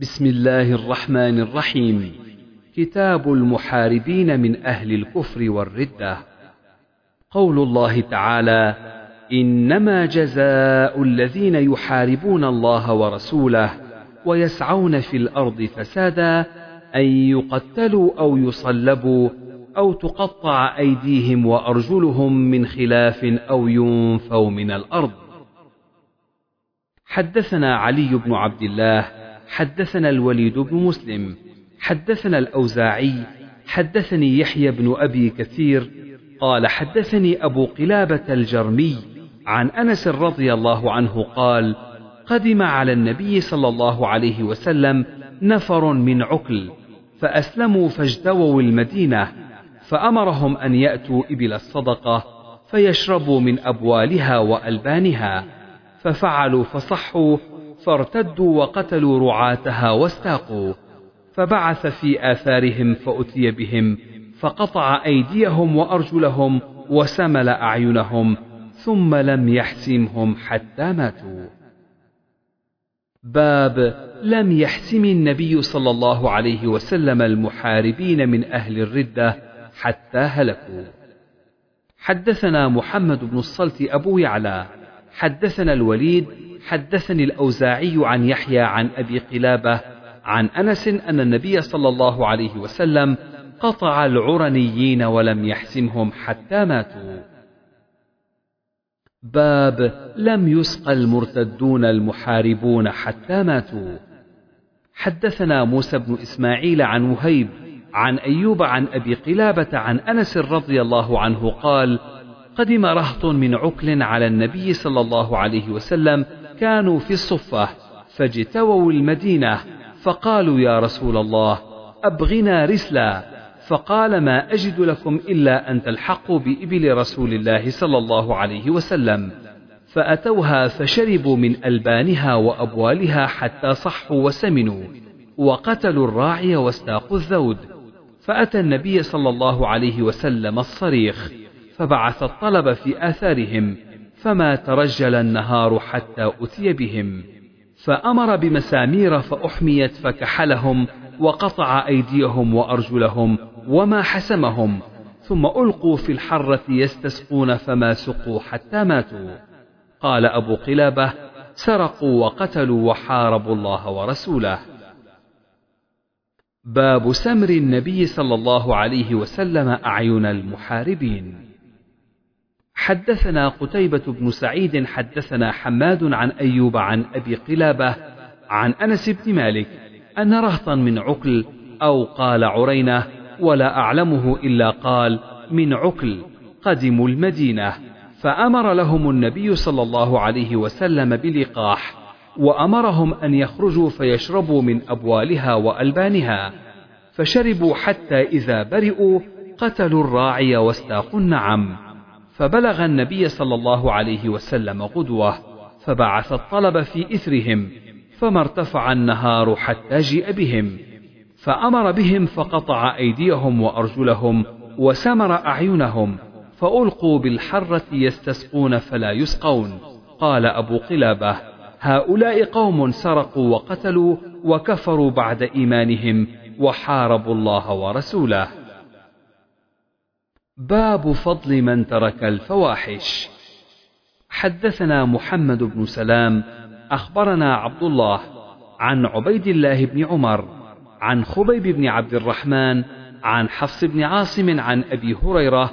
بسم الله الرحمن الرحيم. كتاب المحاربين من أهل الكفر والردة. قول الله تعالى إنما جزاء الذين يحاربون الله ورسوله ويسعون في الأرض فسادا أن يقتلوا أو يصلبوا أو تقطع أيديهم وأرجلهم من خلاف أو ينفوا من الأرض. حدثنا علي بن عبد الله حدثنا الوليد بن مسلم حدثنا الأوزاعي حدثني يحيى بن أبي كثير قال حدثني أبو قلابة الجرمي عن أنس رضي الله عنه قال قدم على النبي صلى الله عليه وسلم نفر من عكل فأسلموا فاجتووا المدينة فأمرهم أن يأتوا إبل الصدقة فيشربوا من أبوالها وألبانها ففعلوا فصحوا فارتدوا وقتلوا رعاتها واستاقوا فبعث في آثارهم فأتي بهم فقطع أيديهم وأرجلهم وسمل أعينهم ثم لم يحسمهم حتى ماتوا. باب لم يحسم النبي صلى الله عليه وسلم المحاربين من أهل الردة حتى هلكوا. حدثنا محمد بن الصلت أبو يعلى حدثنا الوليد حدثني الأوزاعي عن يحيى عن أبي قلابة عن أنس أن النبي صلى الله عليه وسلم قطع العرنيين ولم يحسمهم حتى ماتوا. باب لم يسقى المرتدون المحاربون حتى ماتوا. حدثنا موسى بن إسماعيل عن وهيب عن أيوب عن أبي قلابة عن أنس رضي الله عنه قال قدم رهط من عكل على النبي صلى الله عليه وسلم كانوا في الصفة فاجتووا المدينة فقالوا يا رسول الله أبغنا رسلا. فقال ما أجد لكم إلا أن تلحقوا بإبل رسول الله صلى الله عليه وسلم. فأتوها فشربوا من ألبانها وأبوالها حتى صحوا وسمنوا وقتلوا الراعي واستاقوا الذود. فأتى النبي صلى الله عليه وسلم الصريخ فبعث الطلب في آثارهم فما ترجل النهار حتى أتي بهم فأمر بمسامير فأحميت فكحلهم وقطع أيديهم وأرجلهم وما حسمهم ثم ألقوا في الحرة يستسقون فما سقوا حتى ماتوا. قال أبو قلابة سرقوا وقتلوا وحاربوا الله ورسوله. باب سمر النبي صلى الله عليه وسلم أعين المحاربين. حدثنا قتيبة بن سعيد حدثنا حماد عن أيوب عن أبي قلابة عن أنس بن مالك أن رهطا من عكل أو قال عرينة ولا أعلمه إلا قال من عكل قدموا المدينة فأمر لهم النبي صلى الله عليه وسلم بلقاح وأمرهم أن يخرجوا فيشربوا من أبوالها وألبانها فشربوا حتى إذا برئوا قتلوا الراعي واستاقوا النعم. فبلغ النبي صلى الله عليه وسلم غدوة فبعث الطلب في إثرهم فما ارتفع النهار حتى جيء بهم. فأمر بهم فقطع أيديهم وأرجلهم وسمر أعينهم فألقوا بالحرة يستسقون فلا يسقون. قال أبو قلابة هؤلاء قوم سرقوا وقتلوا وكفروا بعد إيمانهم وحاربوا الله ورسوله. باب فضل من ترك الفواحش. حدثنا محمد بن سلام أخبرنا عبد الله عن عبيد الله بن عمر عن خبيب بن عبد الرحمن عن حفص بن عاصم عن أبي هريرة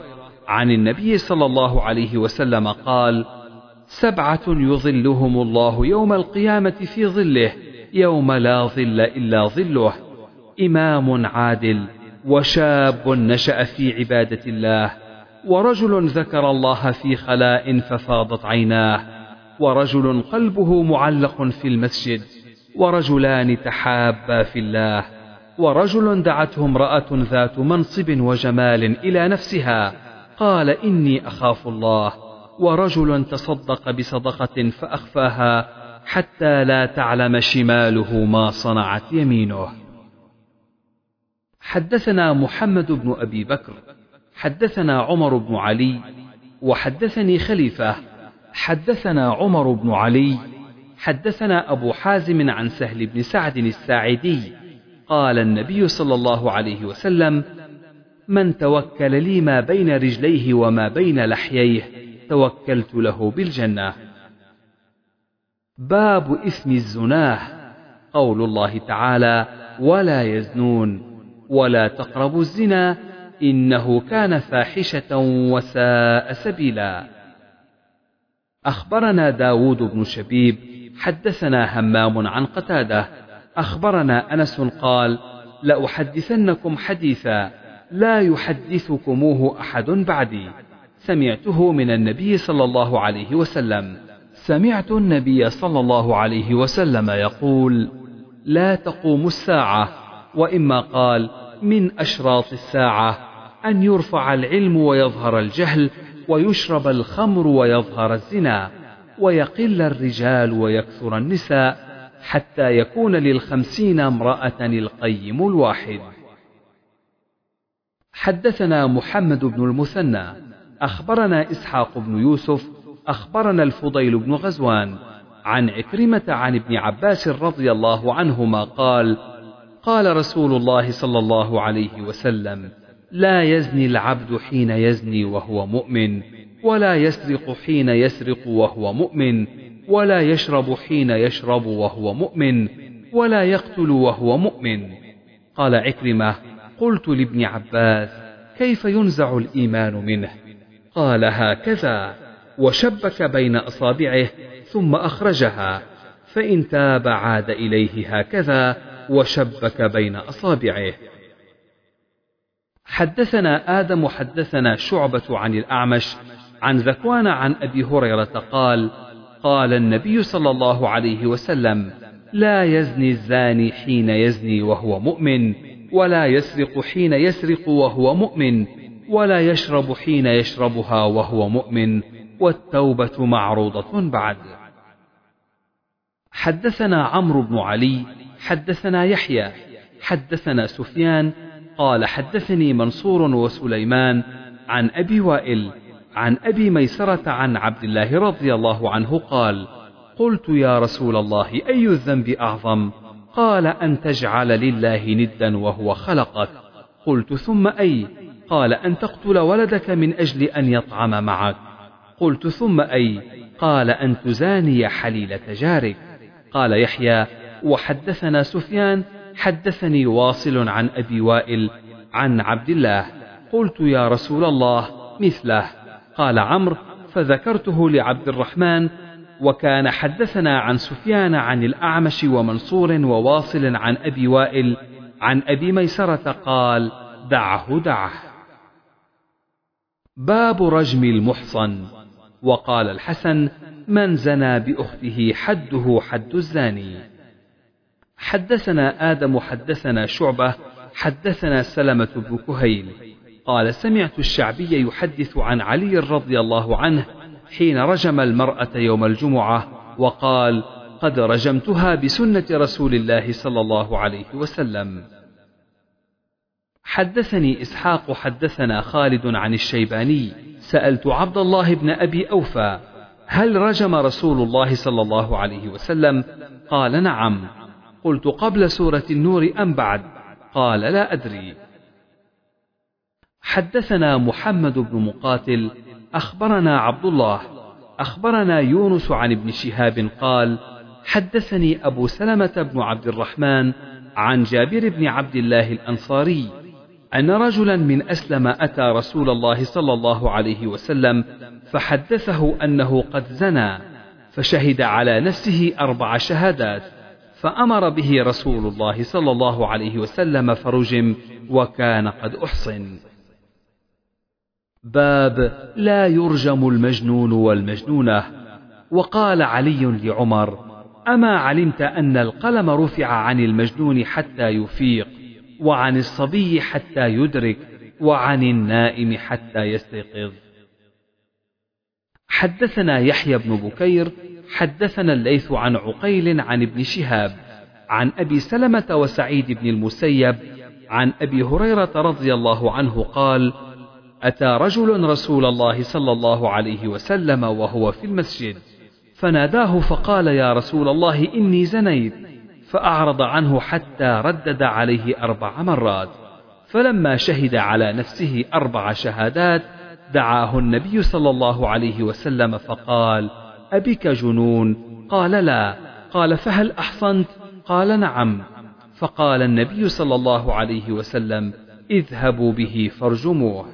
عن النبي صلى الله عليه وسلم قال سبعة يظلهم الله يوم القيامة في ظله يوم لا ظل إلا ظله إمام عادل. وشاب نشأ في عبادة الله ورجل ذكر الله في خلاء ففاضت عيناه ورجل قلبه معلق في المسجد ورجلان تحابا في الله ورجل دعته امرأة ذات منصب وجمال إلى نفسها قال إني أخاف الله ورجل تصدق بصدقة فأخفاها حتى لا تعلم شماله ما صنعت يمينه. حدثنا محمد بن أبي بكر حدثنا عمر بن علي وحدثني خليفة حدثنا عمر بن علي حدثنا أبو حازم عن سهل بن سعد الساعدي قال النبي صلى الله عليه وسلم من توكل لي ما بين رجليه وما بين لحييه توكلت له بالجنة. باب إثم الزناه قول الله تعالى ولا يزنون. ولا تقربوا الزنا إنه كان فاحشة وساء سبيلا. أخبرنا داود بن شبيب حدثنا همام عن قتادة. أخبرنا أنس قال لأحدثنكم حديثا لا يحدثكموه أحد بعدي. سمعته من النبي صلى الله عليه وسلم. سمعت النبي صلى الله عليه وسلم يقول لا تقوم الساعة وإما قال من أشراط الساعة أن يرفع العلم ويظهر الجهل ويشرب الخمر ويظهر الزنا ويقل الرجال ويكثر النساء حتى يكون للخمسين امرأة القيم الواحد. حدثنا محمد بن المثنى أخبرنا إسحاق بن يوسف أخبرنا الفضيل بن غزوان عن عكرمة عن ابن عباس رضي الله عنهما قال قال رسول الله صلى الله عليه وسلم لا يزني العبد حين يزني وهو مؤمن ولا يسرق حين يسرق وهو مؤمن ولا يشرب حين يشرب وهو مؤمن ولا يقتل وهو مؤمن. قال عكرمة قلت لابن عباس كيف ينزع الإيمان منه؟ قال هكذا وشبك بين أصابعه ثم أخرجها فإن تاب عاد إليه هكذا وشبك بين أصابعه حدثنا آدم حدثنا شعبة عن الأعمش عن ذكوان عن أبي هريرة قال قال النبي صلى الله عليه وسلم لا يزني الزاني حين يزني وهو مؤمن ولا يسرق حين يسرق وهو مؤمن ولا يشرب حين يشربها وهو مؤمن والتوبة معروضة بعد. حدثنا عمرو بن علي، حدثنا يحيى، حدثنا سفيان، قال حدثني منصور وسليمان عن أبي وائل، عن أبي ميسرة عن عبد الله رضي الله عنه قال: قلت يا رسول الله أي الذنب أعظم؟ قال أن تجعل لله ندا وهو خلقك. قلت ثم أي؟ قال أن تقتل ولدك من أجل أن يطعم معك. قلت ثم أي قال أن تزاني حليلة جارك قال يحيى وحدثنا سفيان حدثني واصل عن أبي وائل عن عبد الله. قلت يا رسول الله مثله. قال عمرو فذكرته لعبد الرحمن وكان حدثنا عن سفيان عن الأعمش ومنصور وواصل عن أبي وائل عن أبي ميسرة قال دعه دعه. باب رجم المحصن. وقال الحسن من زنى بأخته حده حد الزاني. حدثنا آدم حدثنا شعبة حدثنا سلمة بن كهيل. قال سمعت الشعبي يحدث عن علي رضي الله عنه حين رجم المرأة يوم الجمعة وقال قد رجمتها بسنة رسول الله صلى الله عليه وسلم. حدثني إسحاق حدثنا خالد عن الشيباني. سألت عبد الله بن أبي أوفى هل رجم رسول الله صلى الله عليه وسلم؟ قال نعم. قلت قبل سورة النور أم بعد؟ قال لا أدري. حدثنا محمد بن مقاتل أخبرنا عبد الله أخبرنا يونس عن ابن شهاب قال حدثني أبو سلمة بن عبد الرحمن عن جابر بن عبد الله الأنصاري أن رجلا من أسلم أتى رسول الله صلى الله عليه وسلم فحدثه أنه قد زنى فشهد على نفسه أربع شهادات. فأمر به رسول الله صلى الله عليه وسلم فرجم وكان قد أحصن. باب لا يرجم المجنون والمجنونة. وقال علي لعمر أما علمت أن القلم رفع عن المجنون حتى يفيق وعن الصبي حتى يدرك وعن النائم حتى يستيقظ. حدثنا يحيى بن بكير حدثنا الليث عن عقيل عن ابن شهاب عن أبي سلمة وسعيد بن المسيب عن أبي هريرة رضي الله عنه قال أتى رجل رسول الله صلى الله عليه وسلم وهو في المسجد فناداه فقال يا رسول الله إني زنيت فأعرض عنه حتى ردد عليه أربع مرات فلما شهد على نفسه أربع شهادات دعاه النبي صلى الله عليه وسلم فقال أبك جنون؟ قال لا. قال فهل أحصنت؟ قال نعم. فقال النبي صلى الله عليه وسلم اذهبوا به فارجموه.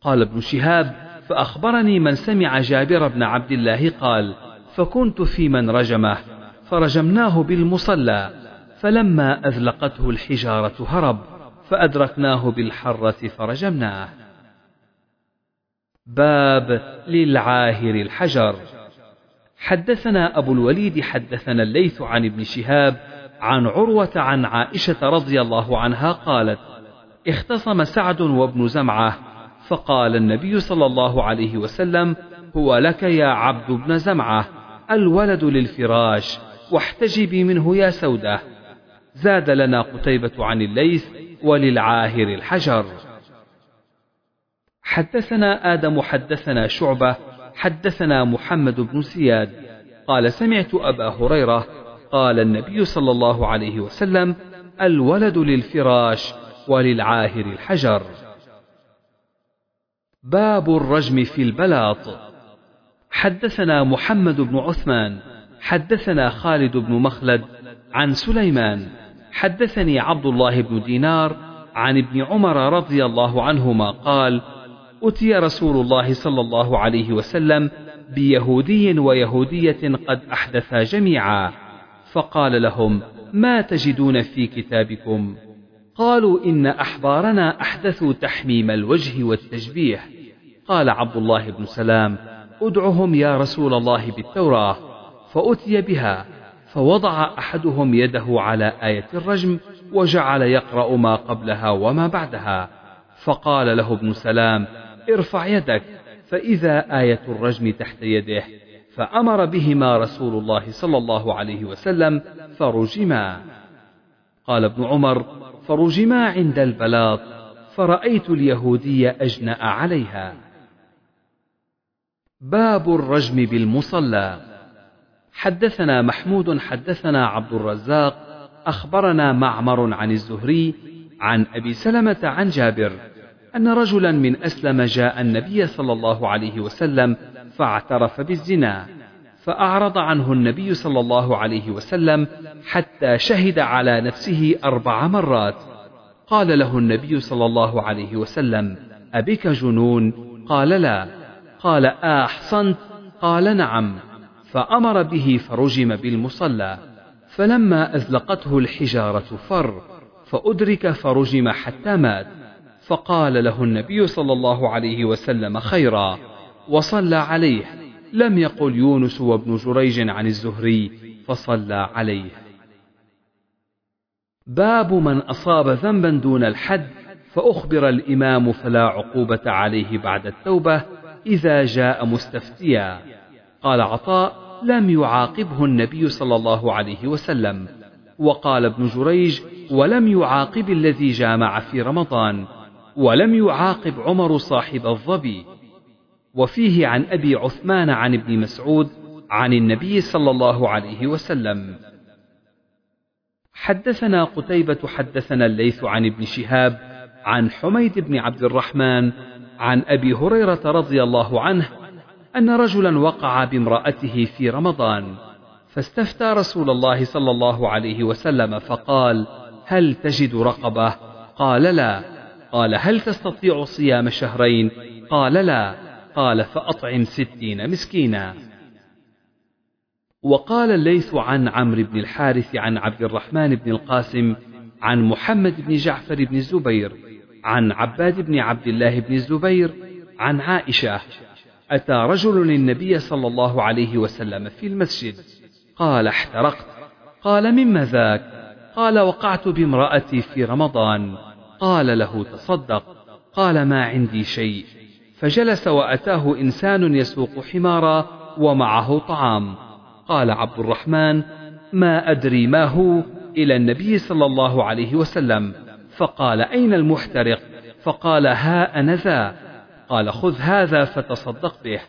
قال ابن شهاب فأخبرني من سمع جابر بن عبد الله قال فكنت في من رجمه فرجمناه بالمصلى فلما أذلقته الحجارة هرب فأدركناه بالحرة فرجمناه. باب للعاهر الحجر. حدثنا أبو الوليد حدثنا الليث عن ابن شهاب عن عروة عن عائشة رضي الله عنها قالت اختصم سعد وابن زمعة فقال النبي صلى الله عليه وسلم هو لك يا عبد بن زمعة الولد للفراش واحتجبي منه يا سودة. زاد لنا قتيبة عن الليث وللعاهر الحجر. حدثنا آدم حدثنا شعبة حدثنا محمد بن زياد. قال سمعت أبا هريرة قال النبي صلى الله عليه وسلم الولد للفراش وللعاهر الحجر. باب الرجم في البلاط. حدثنا محمد بن عثمان حدثنا خالد بن مخلد عن سليمان. حدثني عبد الله بن دينار عن ابن عمر رضي الله عنهما قال أتي رسول الله صلى الله عليه وسلم بيهودي ويهودية قد أحدثا جميعا. فقال لهم ما تجدون في كتابكم؟ قالوا إن أحبارنا أحدثوا تحميم الوجه والتشبيه قال عبد الله بن سلام ادعهم يا رسول الله بالتوراة. فأتي بها فوضع أحدهم يده على آية الرجم وجعل يقرأ ما قبلها وما بعدها. فقال له ابن سلام ارفع يدك فإذا آية الرجم تحت يده فأمر بهما رسول الله صلى الله عليه وسلم فرجما. قال ابن عمر فرجما عند البلاط فرأيت اليهودي أجنأ عليها. باب الرجم بالمصلى. حدثنا محمود حدثنا عبد الرزاق أخبرنا معمر عن الزهري عن أبي سلمة عن جابر أن رجلا من أسلم جاء النبي صلى الله عليه وسلم فاعترف بالزنا فأعرض عنه النبي صلى الله عليه وسلم حتى شهد على نفسه أربع مرات. قال له النبي صلى الله عليه وسلم أبك جنون؟ قال لا. قال أحصنت؟ قال نعم. فأمر به فرجم بالمصلى. فلما أزلقته الحجارة فر فأدرك فرجم حتى مات. فقال له النبي صلى الله عليه وسلم خيرا وصلى عليه. لم يقل يونس وابن جريج عن الزهري فصلى عليه. باب من أصاب ذنبا دون الحد فأخبر الإمام فلا عقوبة عليه بعد التوبة إذا جاء مستفتيا. قال عطاء لم يعاقبه النبي صلى الله عليه وسلم. وقال ابن جريج ولم يعاقب الذي جامع في رمضان. ولم يعاقب عمر صاحب الظبي. وفيه عن أبي عثمان عن ابن مسعود عن النبي صلى الله عليه وسلم. حدثنا قتيبة حدثنا الليث عن ابن شهاب عن حميد بن عبد الرحمن عن أبي هريرة رضي الله عنه أن رجلا وقع بامرأته في رمضان فاستفتى رسول الله صلى الله عليه وسلم فقال هل تجد رقبة؟ قال لا. قال هل تستطيع صيام شهرين؟ قال لا. قال فأطعم ستين مسكينا. وقال الليث عن عمرو بن الحارث عن عبد الرحمن بن القاسم عن محمد بن جعفر بن الزبير عن عباد بن عبد الله بن الزبير عن عائشة أتى رجل النبي صلى الله عليه وسلم في المسجد. قال احترقت. قال مما ذاك؟ قال وقعت بامرأتي في رمضان. قال له تصدق قال ما عندي شيء. فجلس وأتاه إنسان يسوق حمارا ومعه طعام. قال عبد الرحمن ما أدري ما هو إلى النبي صلى الله عليه وسلم. فقال أين المحترق؟ فقال ها أنا ذا. قال خذ هذا فتصدق به.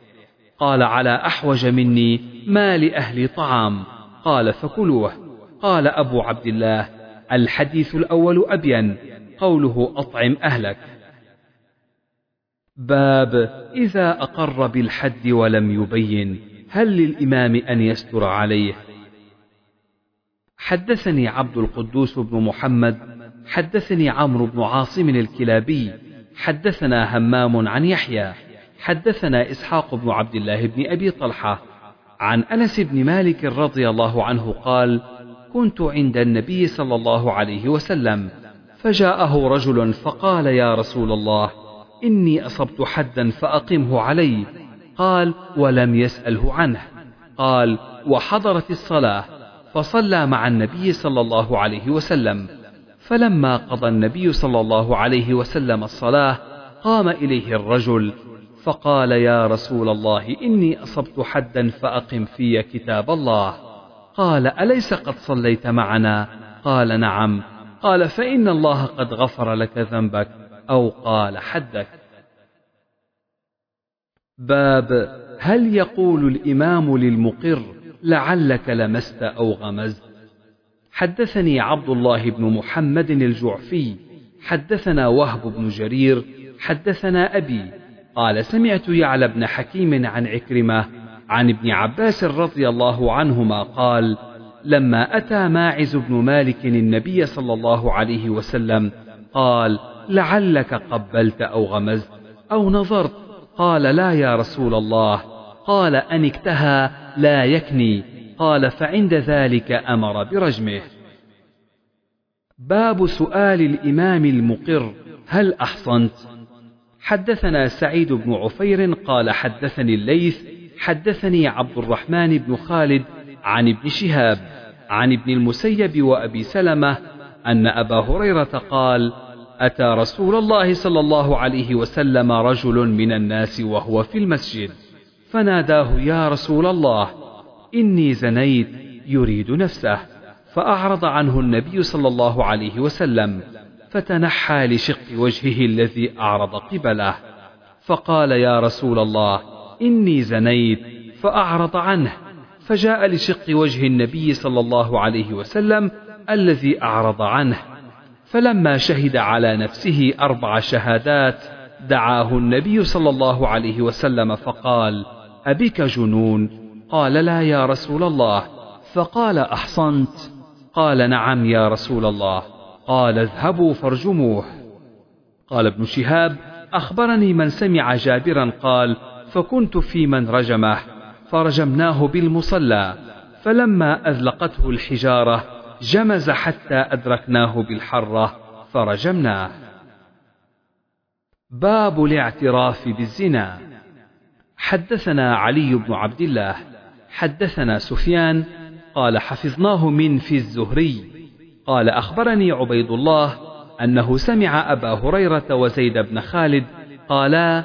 قال على أحوج مني ما لأهلي طعام. قال فكلوه. قال أبو عبد الله الحديث الأول أبين. قوله أطعم أهلك. باب إذا أقر بالحد ولم يبين هل للإمام أن يستر عليه؟ حدثني عبد القدوس بن محمد حدثني عمرو بن عاصم الكلابي حدثنا همام عن يحيى حدثنا إسحاق بن عبد الله بن أبي طلحة عن أنس بن مالك رضي الله عنه قال كنت عند النبي صلى الله عليه وسلم فجاءه رجل فقال يا رسول الله إني أصبت حدا فأقمه علي. قال ولم يسأله عنه. قال وحضرت الصلاة فصلى مع النبي صلى الله عليه وسلم. فلما قضى النبي صلى الله عليه وسلم الصلاة قام إليه الرجل فقال يا رسول الله إني أصبت حدا فأقم في كتاب الله. قال أليس قد صليت معنا؟ قال نعم. قال فإن الله قد غفر لك ذنبك أو قال حدك. باب هل يقول الإمام للمقر لعلك لمست أو غمزت؟ حدثني عبد الله بن محمد الجعفي حدثنا وهب بن جرير حدثنا أبي قال سمعت يعلى بن حكيم عن عكرمة عن ابن عباس رضي الله عنهما قال لما أتى ماعز بن مالك النبي صلى الله عليه وسلم قال لعلك قبلت أو غمزت أو نظرت. قال لا يا رسول الله. قال أنكتها لا يكني. قال فعند ذلك أمر برجمه. باب سؤال الإمام المقر هل أحصنت؟ حدثنا سعيد بن عفير قال حدثني الليث حدثني عبد الرحمن بن خالد عن ابن شهاب عن ابن المسيب وأبي سلمة أن أبا هريرة قال أتى رسول الله صلى الله عليه وسلم رجل من الناس وهو في المسجد فناداه يا رسول الله إني زنيت يريد نفسه. فأعرض عنه النبي صلى الله عليه وسلم فتنحى لشق وجهه الذي أعرض قبله. فقال يا رسول الله إني زنيت. فأعرض عنه فجاء لشق وجه النبي صلى الله عليه وسلم الذي أعرض عنه. فلما شهد على نفسه أربع شهادات دعاه النبي صلى الله عليه وسلم فقال أبك جنون؟ قال لا يا رسول الله. فقال أحصنت؟ قال نعم يا رسول الله. قال اذهبوا فارجموه. قال ابن شهاب أخبرني من سمع جابرا قال فكنت في من رجمه. فرجمناه بالمصلى فلما أذلقته الحجارة جمز حتى أدركناه بالحرة فرجمناه باب الاعتراف بالزنا. حدثنا علي بن عبد الله حدثنا سفيان قال حفظناه من في الزهري. قال أخبرني عبيد الله أنه سمع أبا هريرة وزيد بن خالد قالا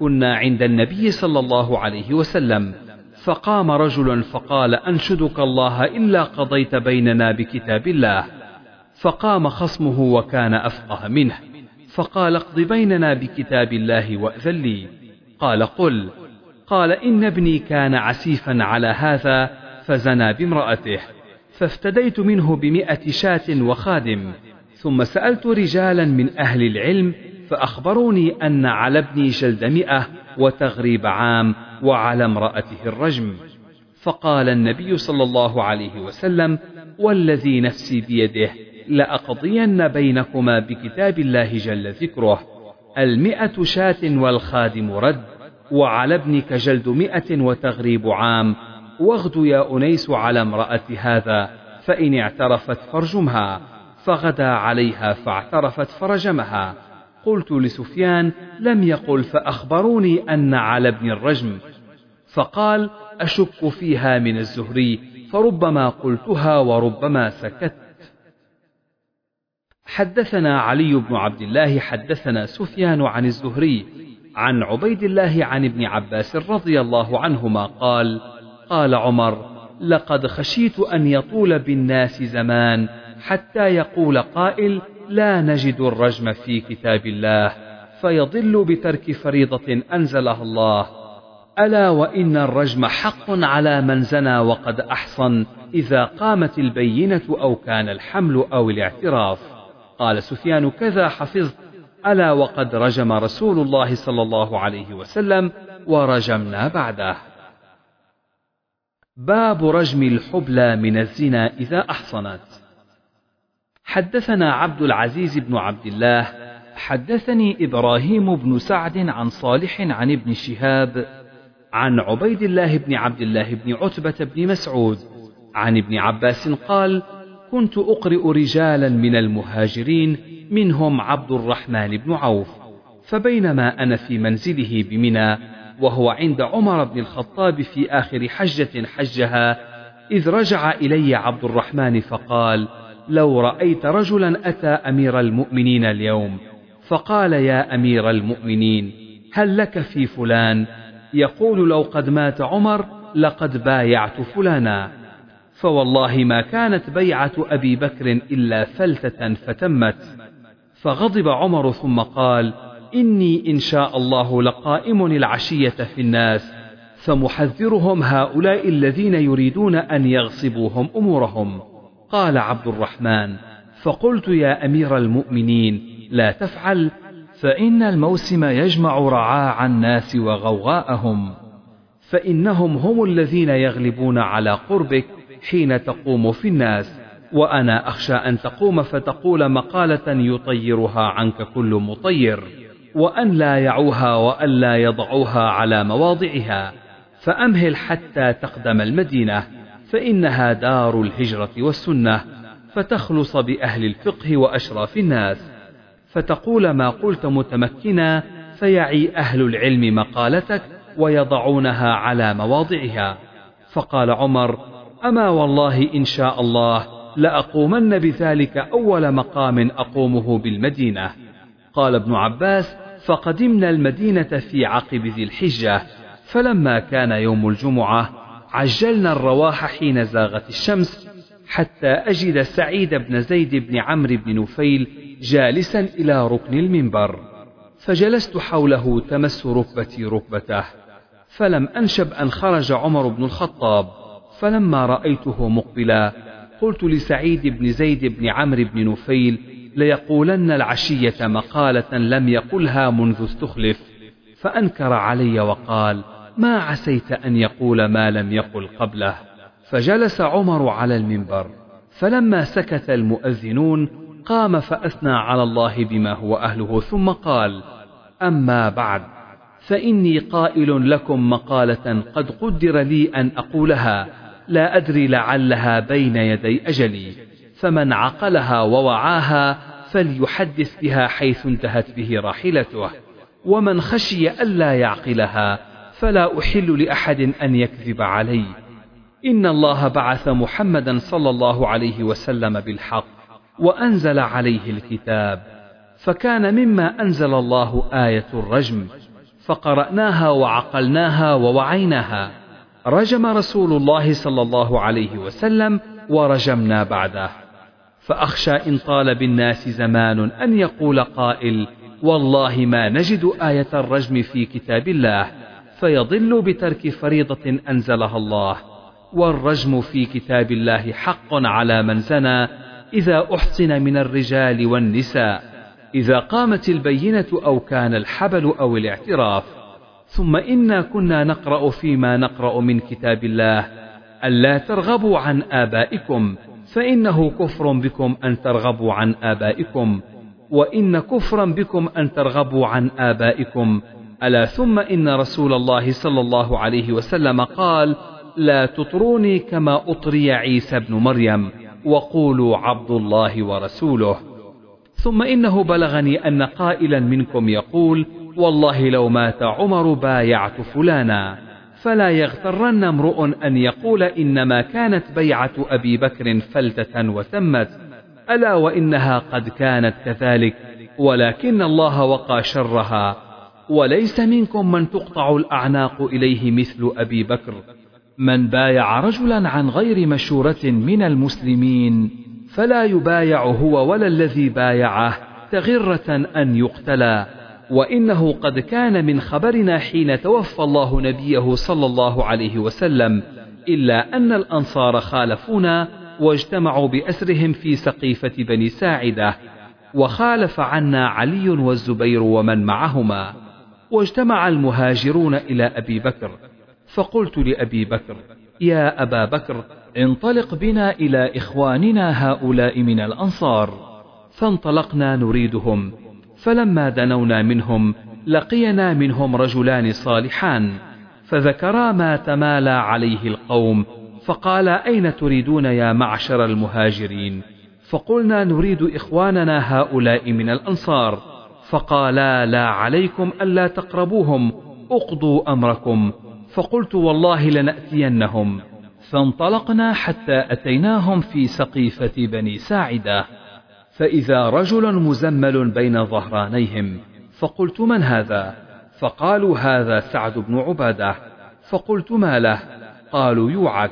كنا عند النبي صلى الله عليه وسلم فقام رجل فقال أنشدك الله إلا قضيت بيننا بكتاب الله. فقام خصمه وكان أفقه منه. فقال اقض بيننا بكتاب الله وأذن لي. قال قل. قال إن ابني كان عسيفا على هذا فزنى بامرأته. فافتديت منه بمئة شاة وخادم. ثم سألت رجالا من أهل العلم فأخبروني أن على ابني جلد مئة وتغريب عام وعلى امرأته الرجم. فقال النبي صلى الله عليه وسلم والذي نفسي بيده لأقضين بينكما بكتاب الله جل ذكره. المئة شاة والخادم رد وعلى ابنك جلد مئة وتغريب عام واغد يا أنيس على امرأة هذا فإن اعترفت فارجمها فغدا عليها فاعترفت فرجمها. قلت لسفيان لم يقل فأخبروني أن على ابن الرجم. فقال أشك فيها من الزهري فربما قلتها وربما سكت. حدثنا علي بن عبد الله حدثنا سفيان عن الزهري عن عبيد الله عن ابن عباس رضي الله عنهما قال قال عمر لقد خشيت أن يطول بالناس زمان حتى يقول قائل لا نجد الرجم في كتاب الله فيضل بترك فريضة أنزلها الله. ألا وإن الرجم حق على من زنى وقد أحصن إذا قامت البينة أو كان الحمل أو الاعتراف. قال سفيان كذا حفظت ألا وقد رجم رسول الله صلى الله عليه وسلم ورجمنا بعده. باب رجم الحبلى من الزنا إذا أحصنت. حدثنا عبد العزيز بن عبد الله حدثني إبراهيم بن سعد عن صالح عن ابن شهاب عن عبيد الله بن عبد الله بن عتبة بن مسعود عن ابن عباس قال كنت أقرئ رجالا من المهاجرين منهم عبد الرحمن بن عوف فبينما أنا في منزله بمنى وهو عند عمر بن الخطاب في آخر حجة حجها إذ رجع إلي عبد الرحمن فقال لو رأيت رجلا أتى أمير المؤمنين اليوم فقال يا أمير المؤمنين هل لك في فلان؟ يقول لو قد مات عمر لقد بايعت فلانا. فوالله ما كانت بيعة أبي بكر إلا فلتة فتمت. فغضب عمر ثم قال إني إن شاء الله لقائم العشية في الناس فمحذرهم هؤلاء الذين يريدون أن يغصبوهم أمورهم. قال عبد الرحمن فقلت يا أمير المؤمنين لا تفعل فإن الموسم يجمع رعاع الناس وغوغاءهم فإنهم هم الذين يغلبون على قربك حين تقوم في الناس وأنا أخشى أن تقوم فتقول مقالة يطيرها عنك كل مطير وأن لا يعوها وأن لا يضعوها على مواضعها فأمهل حتى تقدم المدينة. فإنها دار الهجرة والسنة فتخلص بأهل الفقه وأشراف الناس. فتقول ما قلت متمكنا فيعي أهل العلم مقالتك ويضعونها على مواضعها. فقال عمر أما والله إن شاء الله لأقومن بذلك أول مقام أقومه بالمدينة. قال ابن عباس فقدمنا المدينة في عقب ذي الحجة فلما كان يوم الجمعة عجلنا الرواح حين زاغت الشمس حتى أجد سعيد بن زيد بن عمرو بن نفيل جالسا إلى ركن المنبر. فجلست حوله تمس ركبتي ركبته فلم أنشب أن خرج عمر بن الخطاب. فلما رأيته مقبلا قلت لسعيد بن زيد بن عمرو بن نفيل ليقولن العشية مقالة لم يقلها منذ استخلف. فأنكر علي وقال ما عسيت أن يقول ما لم يقل قبله. فجلس عمر على المنبر. فلما سكت المؤذنون قام فأثنى على الله بما هو أهله ثم قال أما بعد فإني قائل لكم مقالة قد قدر لي أن أقولها لا أدري لعلها بين يدي أجلي. فمن عقلها ووعاها فليحدث بها حيث انتهت به راحلته. ومن خشي ألا يعقلها فلا أحل لأحد أن يكذب علي. إن الله بعث محمدا صلى الله عليه وسلم بالحق وأنزل عليه الكتاب فكان مما أنزل الله آية الرجم فقرأناها وعقلناها ووعيناها. رجم رسول الله صلى الله عليه وسلم ورجمنا بعده. فأخشى إن طال بالناس زمان أن يقول قائل والله ما نجد آية الرجم في كتاب الله. فيضل بترك فريضة أنزلها الله. والرجم في كتاب الله حق على من زنى إذا أحصن من الرجال والنساء. إذا قامت البينة أو كان الحبل أو الاعتراف. ثم إنا كنا نقرأ فيما نقرأ من كتاب الله. ألا ترغبوا عن آبائكم فإنه كفر بكم أن ترغبوا عن آبائكم. وإن كفرا بكم أن ترغبوا عن آبائكم ألا ثم إن رسول الله صلى الله عليه وسلم قال لا تطروني كما أطري عيسى بن مريم وقولوا عبد الله ورسوله. ثم إنه بلغني أن قائلا منكم يقول والله لو مات عمر بايعت فلانا. فلا يغترن امرؤ أن يقول إنما كانت بيعة أبي بكر فلتة وتمت ألا وإنها قد كانت كذلك ولكن الله وقى شرها. وليس منكم من تقطع الأعناق إليه مثل أبي بكر. من بايع رجلا عن غير مشورة من المسلمين فلا يبايع هو ولا الذي بايعه تغرة أن يقتلى. وإنه قد كان من خبرنا حين توفى الله نبيه صلى الله عليه وسلم إلا أن الأنصار خالفونا واجتمعوا بأسرهم في سقيفة بني ساعدة وخالف عنا علي والزبير ومن معهما. واجتمع المهاجرون إلى أبي بكر. فقلت لأبي بكر يا أبا بكر انطلق بنا إلى إخواننا هؤلاء من الأنصار. فانطلقنا نريدهم. فلما دنونا منهم لقينا منهم رجلان صالحان. فذكرا ما تمالى عليه القوم فقال أين تريدون يا معشر المهاجرين؟ فقلنا نريد إخواننا هؤلاء من الأنصار. فقالا لا عليكم ألا تقربوهم أقضوا أمركم. فقلت والله لنأتينهم. فانطلقنا حتى أتيناهم في سقيفة بني ساعدة. فإذا رجل مزمل بين ظهرانيهم فقلت من هذا؟ فقالوا هذا سعد بن عبادة. فقلت ما له؟ قالوا يوعك.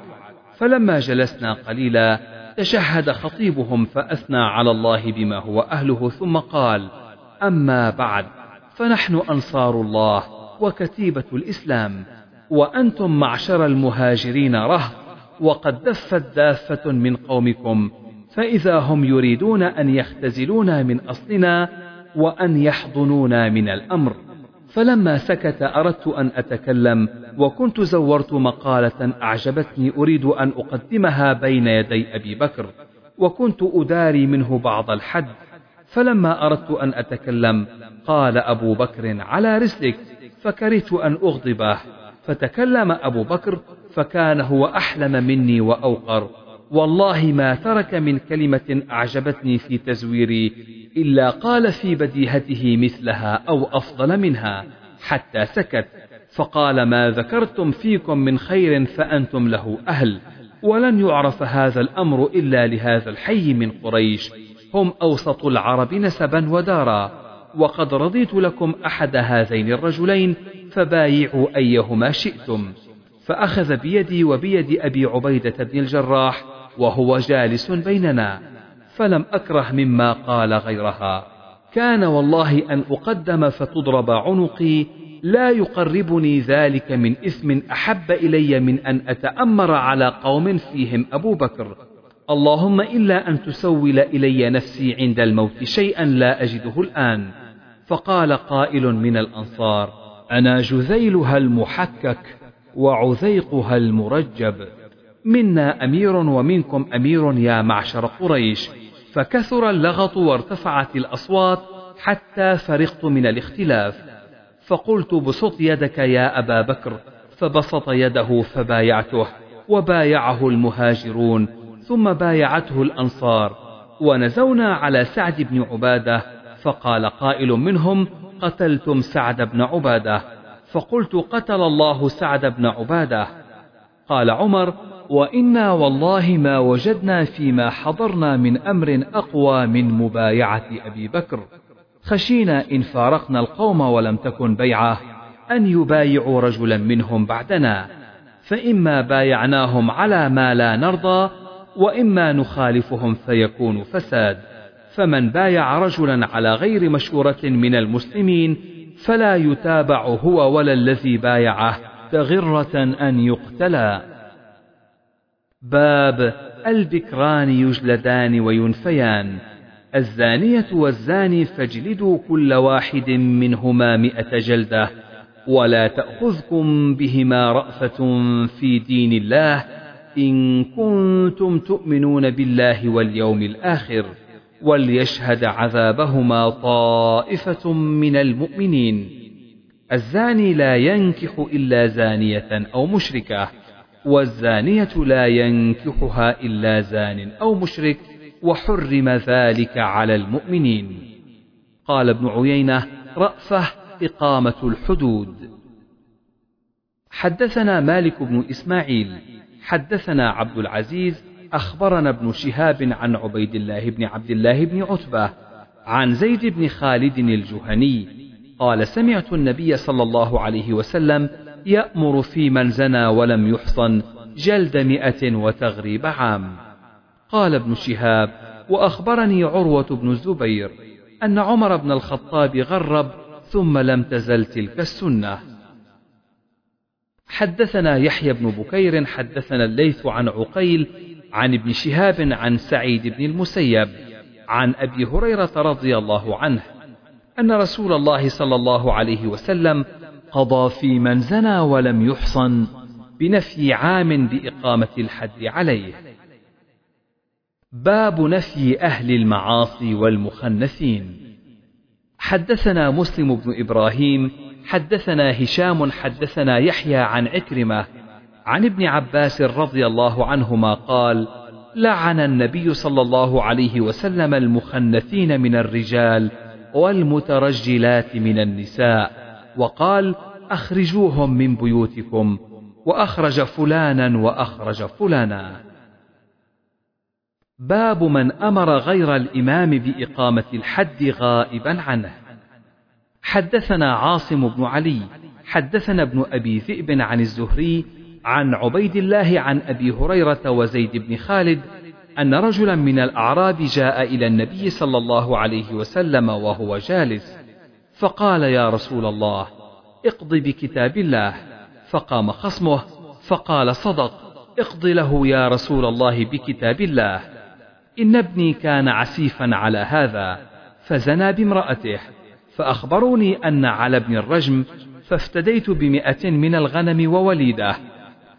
فلما جلسنا قليلا تشهد خطيبهم فأثنى على الله بما هو أهله ثم قال أما بعد فنحن أنصار الله وكتيبة الإسلام وأنتم معشر المهاجرين رهط وقد دفت دافة من قومكم فإذا هم يريدون أن يختزلونا من أصلنا وأن يحضنونا من الأمر. فلما سكت أردت أن أتكلم وكنت زورت مقالة أعجبتني أريد أن أقدمها بين يدي أبي بكر وكنت أداري منه بعض الحد. فلما أردت أن أتكلم قال أبو بكر على رسلك فكرهت أن أغضبه. فتكلم أبو بكر فكان هو أحلم مني وأوقر. والله ما ترك من كلمة أعجبتني في تزويري إلا قال في بديهته مثلها أو أفضل منها حتى سكت. فقال ما ذكرتم فيكم من خير فأنتم له أهل ولن يعرف هذا الأمر إلا لهذا الحي من قريش. هم أوسط العرب نسبا ودارا. وقد رضيت لكم أحد هذين الرجلين فبايعوا أيهما شئتم. فأخذ بيدي وبيد أبي عبيدة بن الجراح وهو جالس بيننا. فلم أكره مما قال غيرها. كان والله أن أقدم فتضرب عنقي لا يقربني ذلك من إثم أحب إلي من أن أتأمر على قوم فيهم أبو بكر. اللهم إلا أن تسول إلي نفسي عند الموت شيئا لا أجده الآن. فقال قائل من الأنصار أنا جذيلها المحكك وعذيقها المرجب. منا أمير ومنكم أمير يا معشر قريش. فكثر اللغط وارتفعت الأصوات حتى فرغت من الاختلاف. فقلت بسط يدك يا أبا بكر. فبسط يده فبايعته وبايعه المهاجرون. ثم بايعته الأنصار ونزونا على سعد بن عبادة فقال قائل منهم قتلتم سعد بن عبادة. فقلت قتل الله سعد بن عبادة. قال عمر وإنا والله ما وجدنا فيما حضرنا من أمر أقوى من مبايعة أبي بكر. خشينا إن فارقنا القوم ولم تكن بيعة أن يبايعوا رجلا منهم بعدنا. فإما بايعناهم على ما لا نرضى وإما نخالفهم فيكون فساد. فمن بايع رجلا على غير مشورة من المسلمين فلا يتابع هو ولا الذي بايعه تغرة أن يقتلا باب البكران يجلدان وينفيان. الزانية والزاني فاجلدوا كل واحد منهما مئة جلدة ولا تأخذكم بهما رأفة في دين الله إن كنتم تؤمنون بالله واليوم الآخر وليشهد عذابهما طائفة من المؤمنين. الزاني لا ينكح إلا زانية أو مشركة والزانية لا ينكحها إلا زان أو مشرك وحرم ذلك على المؤمنين. قال ابن عيينة رأفة إقامة الحدود. حدثنا مالك بن إسماعيل حدثنا عبد العزيز أخبرنا ابن شهاب عن عبيد الله بن عبد الله بن عتبة عن زيد بن خالد الجهني قال سمعت النبي صلى الله عليه وسلم يأمر في من زنى ولم يحصن جلد مئة وتغريب عام. قال ابن شهاب وأخبرني عروة بن الزبير أن عمر بن الخطاب غرب ثم لم تزل تلك السنة. حدثنا يحيى بن بكير حدثنا الليث عن عقيل عن ابن شهاب عن سعيد بن المسيب عن أبي هريرة رضي الله عنه أن رسول الله صلى الله عليه وسلم قضى في من زنى ولم يحصن بنفي عام بإقامة الحد عليه. باب نفي أهل المعاصي والمخنثين. حدثنا مسلم بن إبراهيم حدثنا هشام حدثنا يحيى عن عكرمة عن ابن عباس رضي الله عنهما قال لعن النبي صلى الله عليه وسلم المخنثين من الرجال والمترجلات من النساء وقال أخرجوهم من بيوتكم وأخرج فلانا وأخرج فلانا. باب من أمر غير الإمام بإقامة الحد غائبا عنه. حدثنا عاصم بن علي حدثنا ابن أبي ذئب عن الزهري عن عبيد الله عن أبي هريرة وزيد بن خالد أن رجلا من الأعراب جاء إلى النبي صلى الله عليه وسلم وهو جالس فقال يا رسول الله اقض بكتاب الله فقام خصمه فقال صدق اقض له يا رسول الله بكتاب الله إن ابني كان عسيفا على هذا فزنى بامرأته. فأخبروني أن على ابن الرجم فافتديت بمئة من الغنم ووليدة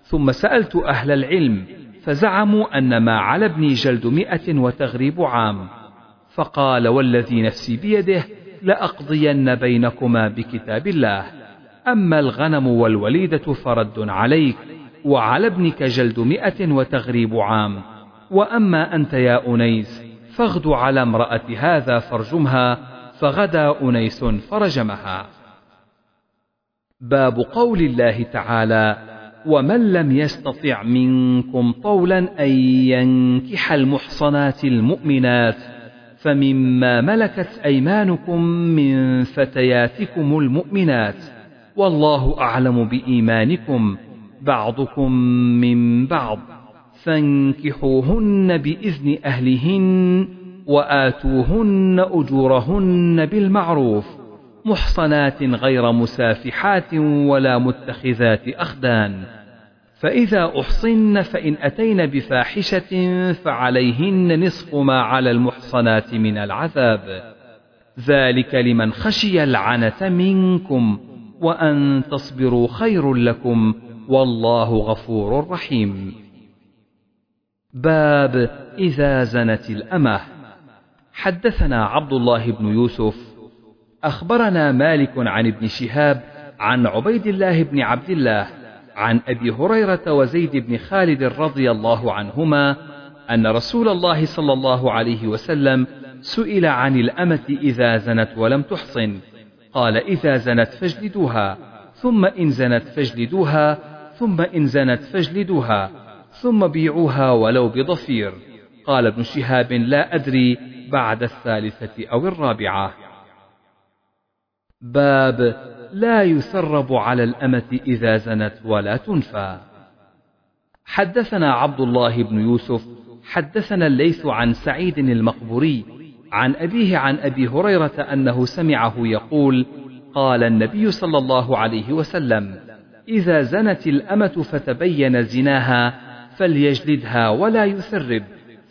ثم سألت أهل العلم فزعموا أن ما على ابني جلد مئة وتغريب عام فقال والذي نفسي بيده لأقضين بينكما بكتاب الله أما الغنم والوليدة فرد عليك وعلى ابنك جلد مئة وتغريب عام وأما أنت يا أنيس فاغد على امرأة هذا فارجمها فغدا أنيس فرجمها. باب قول الله تعالى ومن لم يستطع منكم طولا أن ينكح المحصنات المؤمنات فمما ملكت أيمانكم من فتياتكم المؤمنات والله أعلم بإيمانكم بعضكم من بعض فانكحوهن بإذن أهلهن وآتوهن أجورهن بالمعروف محصنات غير مسافحات ولا متخذات أخدان. فإذا أحصن فإن أتين بفاحشة فعليهن نصف ما على المحصنات من العذاب. ذلك لمن خشي العنة منكم وأن تصبروا خير لكم والله غفور رحيم. باب إذا زنت الأمة. حدثنا عبد الله بن يوسف أخبرنا مالك عن ابن شهاب عن عبيد الله بن عبد الله عن أبي هريرة وزيد بن خالد رضي الله عنهما أن رسول الله صلى الله عليه وسلم سئل عن الأمة إذا زنت ولم تحصن قال إذا زنت فاجلدوها ثم إن زنت فاجلدوها ثم إن زنت فاجلدوها ثم بيعوها ولو بضفير قال ابن شهاب لا أدري بعد الثالثة أو الرابعة باب لا يسرب على الأمة إذا زنت ولا تنفى. حدثنا عبد الله بن يوسف، حدثنا الليث عن سعيد المقبوري، عن أبيه عن أبي هريرة أنه سمعه يقول: قال النبي صلى الله عليه وسلم: إذا زنت الأمة فتبين زناها فليجلدها ولا يثرب،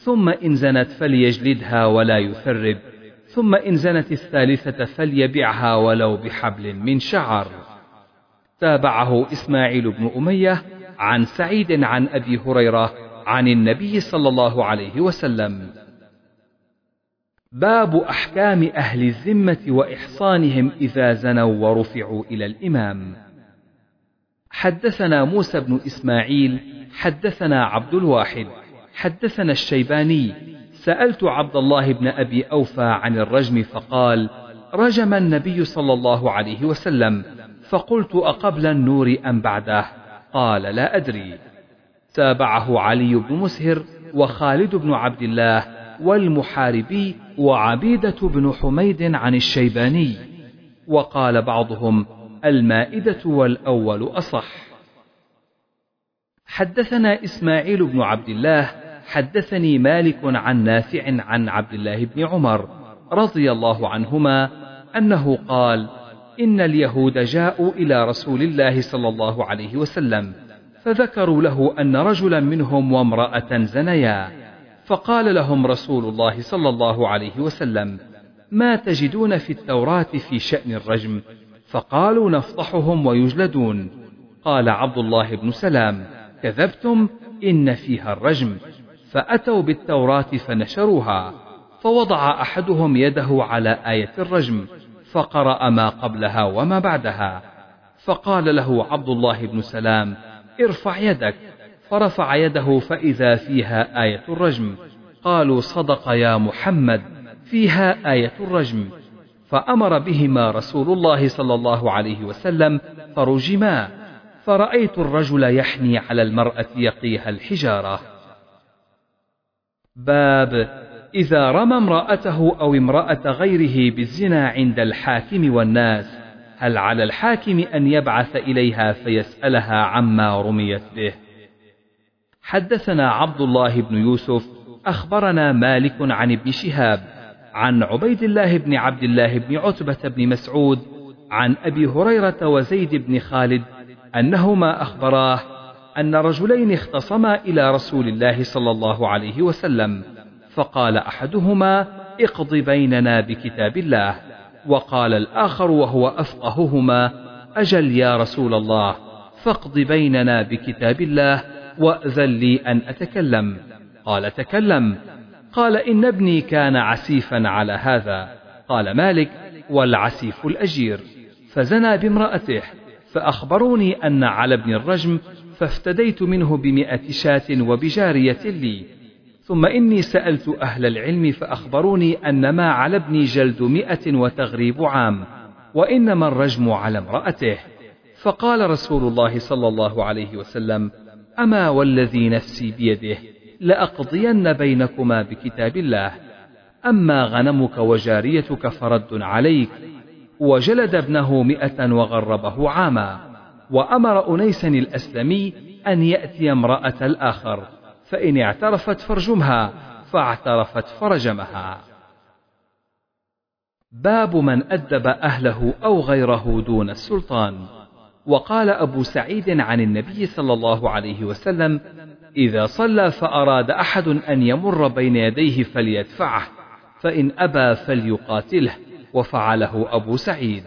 ثم إن زنت فليجلدها ولا يثرب. ثم إن زنت الثالثة فليبعها ولو بحبل من شعر. تابعه إسماعيل بن أمية عن سعيد عن أبي هريرة عن النبي صلى الله عليه وسلم. باب أحكام أهل الذمة وإحصانهم إذا زنوا ورفعوا إلى الإمام. حدثنا موسى بن إسماعيل، حدثنا عبد الواحد، حدثنا الشيباني سألت عبد الله بن أبي أوفى عن الرجم فقال رجم النبي صلى الله عليه وسلم فقلت أقبل النور أم بعده؟ قال لا أدري. تابعه علي بن مسهر وخالد بن عبد الله والمحاربي وعبيدة بن حميد عن الشيباني وقال بعضهم المائدة والأول أصح. حدثنا إسماعيل بن عبد الله حدثني مالك عن نافع عن عبد الله بن عمر رضي الله عنهما أنه قال إن اليهود جاءوا إلى رسول الله صلى الله عليه وسلم فذكروا له أن رجلا منهم وامرأة زنيا فقال لهم رسول الله صلى الله عليه وسلم ما تجدون في التوراة في شأن الرجم؟ فقالوا نفضحهم ويجلدون. قال عبد الله بن سلام كذبتم إن فيها الرجم. فأتوا بالتوراة فنشروها فوضع أحدهم يده على آية الرجم فقرأ ما قبلها وما بعدها فقال له عبد الله بن سلام ارفع يدك. فرفع يده فإذا فيها آية الرجم قالوا صدق يا محمد فيها آية الرجم. فأمر بهما رسول الله صلى الله عليه وسلم فرجما فرأيت الرجل يحني على المرأة يقيها الحجارة. باب إذا رمى امرأته أو امرأة غيره بالزنا عند الحاكم والناس هل على الحاكم أن يبعث إليها فيسألها عما رميت به؟ حدثنا عبد الله بن يوسف أخبرنا مالك عن ابن شهاب عن عبيد الله بن عبد الله بن عتبة بن مسعود عن أبي هريرة وزيد بن خالد أنهما أخبراه أن رجلين اختصما إلى رسول الله صلى الله عليه وسلم فقال أحدهما اقض بيننا بكتاب الله. وقال الآخر وهو أفقههما أجل يا رسول الله فاقض بيننا بكتاب الله وأذن لي أن أتكلم. قال تكلم. قال إن ابني كان عسيفا على هذا. قال مالك والعسيف الأجير. فزنى بامرأته فأخبروني أن على ابن الرجم فافتديت منه بمئة شاة وبجارية لي. ثم إني سألت أهل العلم فأخبروني أن ما على ابني جلد مئة وتغريب عام وإنما الرجم على امرأته. فقال رسول الله صلى الله عليه وسلم أما والذي نفسي بيده لأقضين بينكما بكتاب الله. أما غنمك وجاريتك فرد عليك وجلد ابنه مئة وغربه عاما. وأمر أنيسا الأسلمي أن يأتي امرأة الآخر فإن اعترفت فرجمها فاعترفت فرجمها. باب من أدب أهله أو غيره دون السلطان. وقال أبو سعيد عن النبي صلى الله عليه وسلم إذا صلى فأراد أحد أن يمر بين يديه فليدفعه فإن أبى فليقاتله. وفعله أبو سعيد.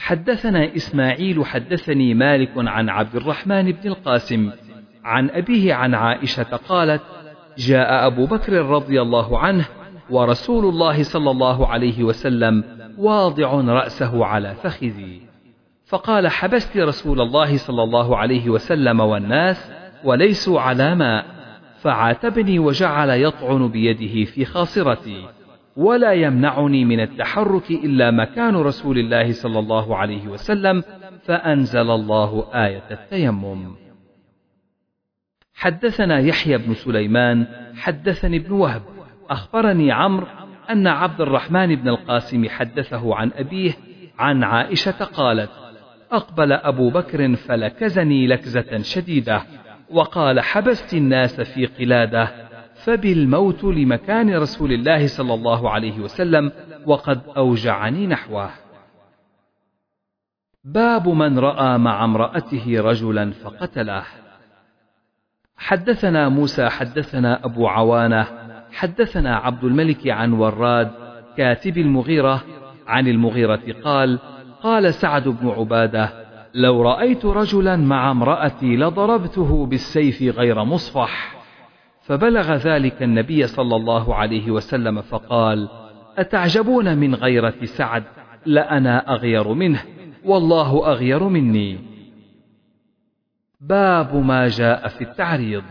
حدثنا إسماعيل حدثني مالك عن عبد الرحمن بن القاسم عن أبيه عن عائشة قالت جاء أبو بكر رضي الله عنه ورسول الله صلى الله عليه وسلم واضع رأسه على فخذي. فقال حبست رسول الله صلى الله عليه وسلم والناس وليسوا على ماء فعاتبني وجعل يطعن بيده في خاصرتي. ولا يمنعني من التحرك إلا مكان رسول الله صلى الله عليه وسلم فأنزل الله آية التيمم. حدثنا يحيى بن سليمان حدثني ابن وهب أخبرني عمرو أن عبد الرحمن بن القاسم حدثه عن أبيه عن عائشة قالت أقبل أبو بكر فلكزني لكزة شديدة وقال حبست الناس في قلادة فبالموت لمكان رسول الله صلى الله عليه وسلم وقد أوجعني نحوه. باب من رأى مع امرأته رجلا فقتله. حدثنا موسى حدثنا أبو عوانة حدثنا عبد الملك عن وراد كاتب المغيرة عن المغيرة قال قال سعد بن عبادة لو رأيت رجلا مع امرأتي لضربته بالسيف غير مصفح. فبلغ ذلك النبي صلى الله عليه وسلم فقال أتعجبون من غيرة سعد؟ لأنا أغير منه والله أغير مني. باب ما جاء في التعريض.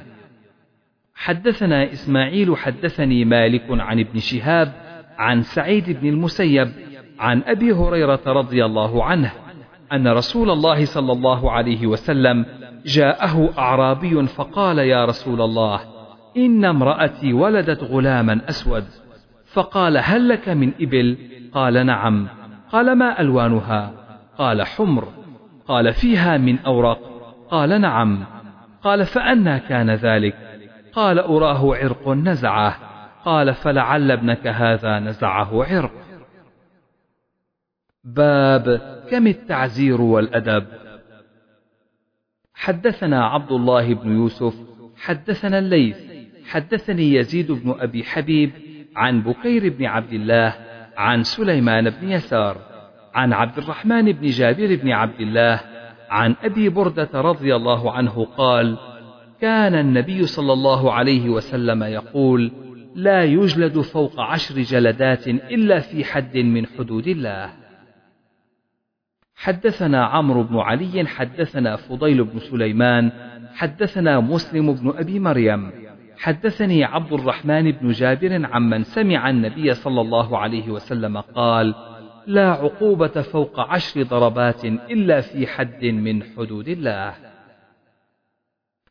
حدثنا إسماعيل حدثني مالك عن ابن شهاب عن سعيد بن المسيب عن أبي هريرة رضي الله عنه أن رسول الله صلى الله عليه وسلم جاءه أعرابي فقال يا رسول الله إن امرأتي ولدت غلاما أسود. فقال هل لك من إبل؟ قال نعم. قال ما ألوانها؟ قال حمر. قال فيها من أورق؟ قال نعم. قال فأنى كان ذلك؟ قال أراه عرق نزعه. قال فلعل ابنك هذا نزعه عرق. باب كم التعزير والأدب؟ حدثنا عبد الله بن يوسف حدثنا الليث. حدثني يزيد بن أبي حبيب عن بكير بن عبد الله عن سليمان بن يسار عن عبد الرحمن بن جابر بن عبد الله عن أبي بردة رضي الله عنه قال كان النبي صلى الله عليه وسلم يقول لا يجلد فوق عشر جلدات إلا في حد من حدود الله. حدثنا عمرو بن علي حدثنا فضيل بن سليمان حدثنا مسلم بن أبي مريم حدثني عبد الرحمن بن جابر عمن سمع النبي صلى الله عليه وسلم قال لا عقوبة فوق عشر ضربات إلا في حد من حدود الله.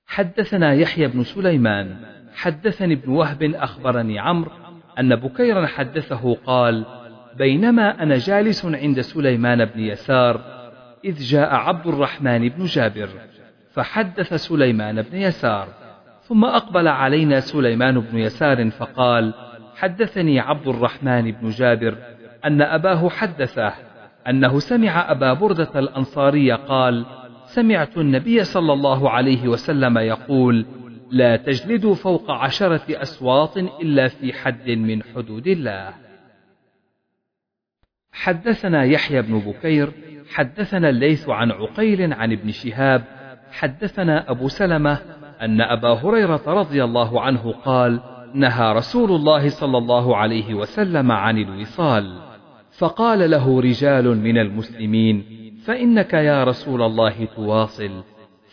حدثنا يحيى بن سليمان حدثني ابن وهب أخبرني عمرو أن بكيرا حدثه قال بينما أنا جالس عند سليمان بن يسار إذ جاء عبد الرحمن بن جابر فحدث سليمان بن يسار. ثم أقبل علينا سليمان بن يسار فقال حدثني عبد الرحمن بن جابر أن أباه حدثه أنه سمع أبا بردة الأنصاري قال سمعت النبي صلى الله عليه وسلم يقول لا تجلدوا فوق عشرة أسواط إلا في حد من حدود الله حدثنا يحيى بن بكير حدثنا الليث عن عقيل عن ابن شهاب حدثنا أبو سلمة أن أبا هريرة رضي الله عنه قال نهى رسول الله صلى الله عليه وسلم عن الوصال. فقال له رجال من المسلمين فإنك يا رسول الله تواصل.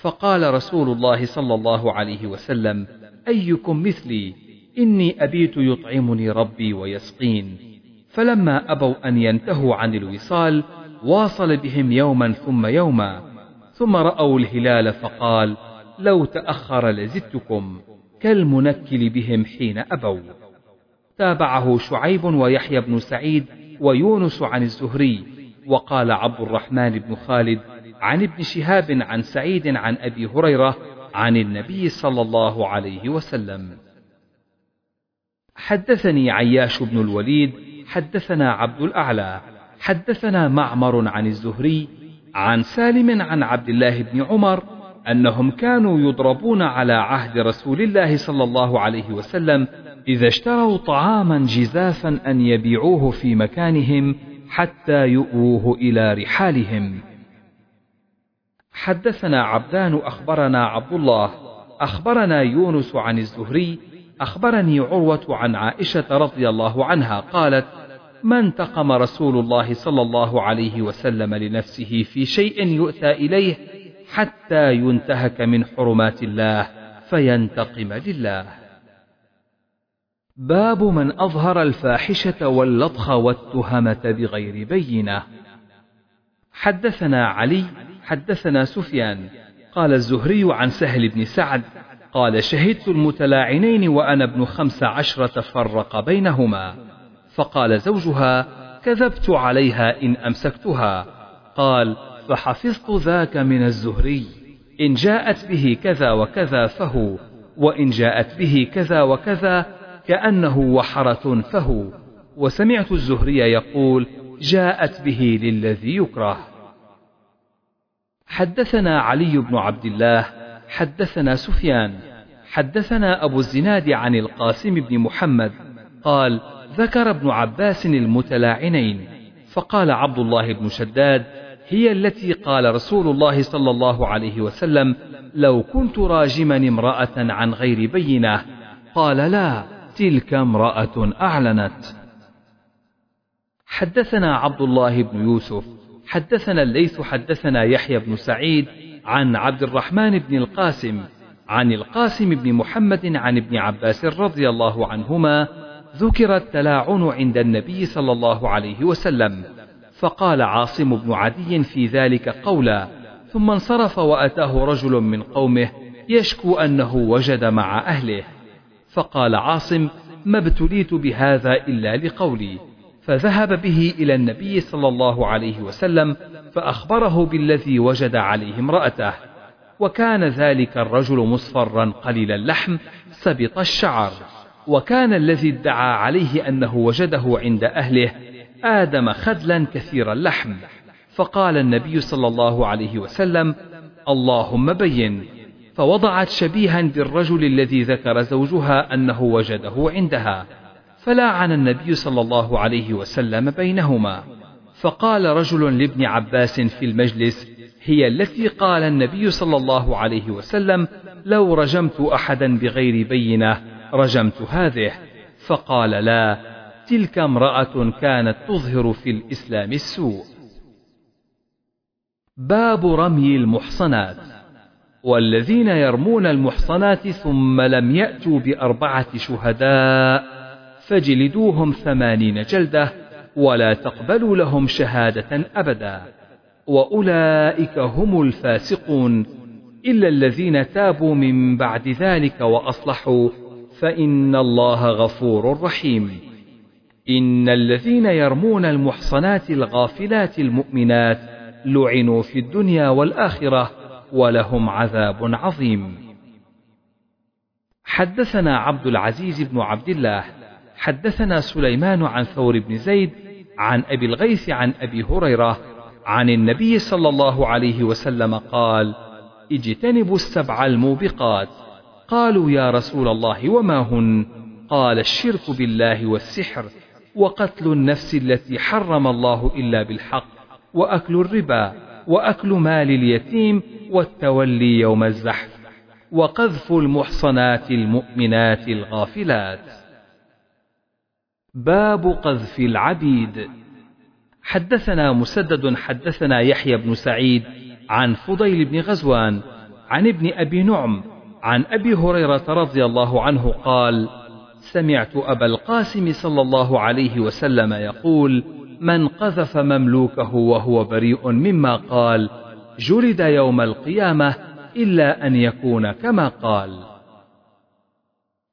فقال رسول الله صلى الله عليه وسلم أيكم مثلي؟ إني أبيت يطعمني ربي ويسقين. فلما أبوا أن ينتهوا عن الوصال واصل بهم يوما ثم يوما. ثم رأوا الهلال فقال لو تأخر لزدتكم كالمنكل بهم حين أبوا. تابعه شعيب ويحيى بن سعيد ويونس عن الزهري وقال عبد الرحمن بن خالد عن ابن شهاب عن سعيد عن أبي هريرة عن النبي صلى الله عليه وسلم. حدثني عياش بن الوليد حدثنا عبد الأعلى حدثنا معمر عن الزهري عن سالم عن عبد الله بن عمر أنهم كانوا يضربون على عهد رسول الله صلى الله عليه وسلم إذا اشتروا طعاما جزافا أن يبيعوه في مكانهم حتى يؤوه إلى رحالهم. حدثنا عبدان أخبرنا عبد الله أخبرنا يونس عن الزهري أخبرني عروة عن عائشة رضي الله عنها قالت: ما انتقم رسول الله صلى الله عليه وسلم لنفسه في شيء يؤتى إليه حتى ينتهك من حرمات الله فينتقم لله. باب من أظهر الفاحشة واللطخ والتهمة بغير بينة. حدثنا علي حدثنا سفيان قال الزهري عن سهل بن سعد قال شهدت المتلاعنين وأنا ابن خمس عشرة فرق بينهما فقال زوجها كذبت عليها إن أمسكتها قال فحفظت ذاك من الزهري. إن جاءت به كذا وكذا فهو وإن جاءت به كذا وكذا كأنه وحرة فهو. وسمعت الزهري يقول جاءت به للذي يكره. حدثنا علي بن عبد الله حدثنا سفيان حدثنا أبو الزناد عن القاسم بن محمد. قال ذكر ابن عباس المتلاعنين. فقال عبد الله بن شداد هي التي قال رسول الله صلى الله عليه وسلم لو كنت راجما امرأة عن غير بينة. قال لا تلك امرأة أعلنت. حدثنا عبد الله بن يوسف حدثنا الليث حدثنا يحيى بن سعيد عن عبد الرحمن بن القاسم عن القاسم بن محمد عن ابن عباس رضي الله عنهما ذكر التلاعن عند النبي صلى الله عليه وسلم. فقال عاصم بن عدي في ذلك قولا ثم انصرف وأتاه رجل من قومه يشكو أنه وجد مع أهله. فقال عاصم ما ابتليت بهذا إلا لقولي. فذهب به إلى النبي صلى الله عليه وسلم فأخبره بالذي وجد عليه امرأته. وكان ذلك الرجل مصفرا قليل اللحم سبط الشعر. وكان الذي ادعى عليه أنه وجده عند أهله آدم خدلا كثير اللحم. فقال النبي صلى الله عليه وسلم اللهم بين. فوضعت شبيها بالرجل الذي ذكر زوجها أنه وجده عندها. فلاعن النبي صلى الله عليه وسلم بينهما. فقال رجل لابن عباس في المجلس هي التي قال النبي صلى الله عليه وسلم لو رجمت أحدا بغير بينة رجمت هذه. فقال لا. تلك امرأة كانت تظهر في الإسلام السوء. باب رمي المحصنات. والذين يرمون المحصنات ثم لم يأتوا بأربعة شهداء فجلدوهم ثمانين جلدة ولا تقبلوا لهم شهادة أبدا. وأولئك هم الفاسقون. إلا الذين تابوا من بعد ذلك وأصلحوا فإن الله غفور رحيم. إن الذين يرمون المحصنات الغافلات المؤمنات لعنوا في الدنيا والآخرة ولهم عذاب عظيم. حدثنا عبد العزيز بن عبد الله حدثنا سليمان عن ثور بن زيد عن أبي الغيث عن أبي هريرة عن النبي صلى الله عليه وسلم قال اجتنبوا السبع الموبقات قالوا يا رسول الله وما هن؟ قال الشرك بالله والسحر وقتل النفس التي حرم الله إلا بالحق وأكل الربا وأكل مال اليتيم والتولي يوم الزحف وقذف المحصنات المؤمنات الغافلات. باب قذف العبيد. حدثنا مسدد حدثنا يحيى بن سعيد عن فضيل بن غزوان عن ابن أبي نعم عن أبي هريرة رضي الله عنه قال سمعت أبا القاسم صلى الله عليه وسلم يقول من قذف مملوكه وهو بريء مما قال جلد يوم القيامة إلا أن يكون كما قال.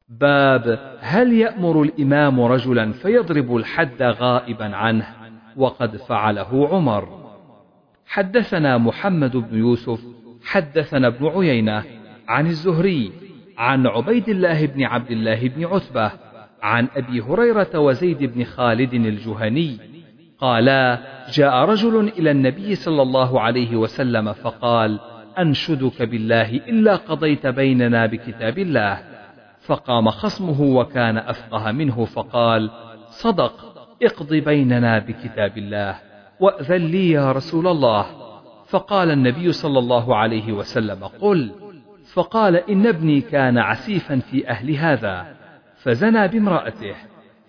باب هل يأمر الإمام رجلا فيضرب الحد غائبا عنه؟ وقد فعله عمر. حدثنا محمد بن يوسف حدثنا ابن عيينة عن الزهري. عن عبيد الله بن عبد الله بن عتبة عن أبي هريرة وزيد بن خالد الجهني قالا جاء رجل إلى النبي صلى الله عليه وسلم فقال أنشدك بالله إلا قضيت بيننا بكتاب الله. فقام خصمه وكان أفقه منه فقال صدق اقض بيننا بكتاب الله وأذن لي يا رسول الله. فقال النبي صلى الله عليه وسلم قل فقال إن ابني كان عسيفا في أهل هذا فزنى بامرأته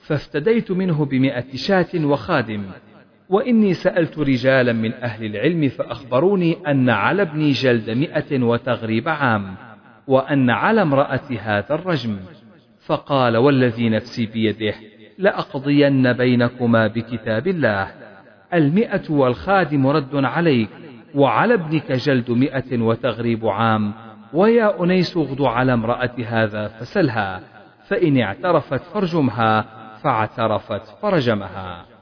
فافتديت منه بمئة شاة وخادم وإني سألت رجالا من أهل العلم فأخبروني أن على ابني جلد مئة وتغريب عام وأن على امرأة هذا الرجم. فقال والذي نفسي بيده لأقضين بينكما بكتاب الله. المئة والخادم رد عليك وعلى ابنك جلد مئة وتغريب عام ويا أنيس اغد على امرأة هذا فسلها فإن اعترفت فارجمها فاعترفت فرجمها.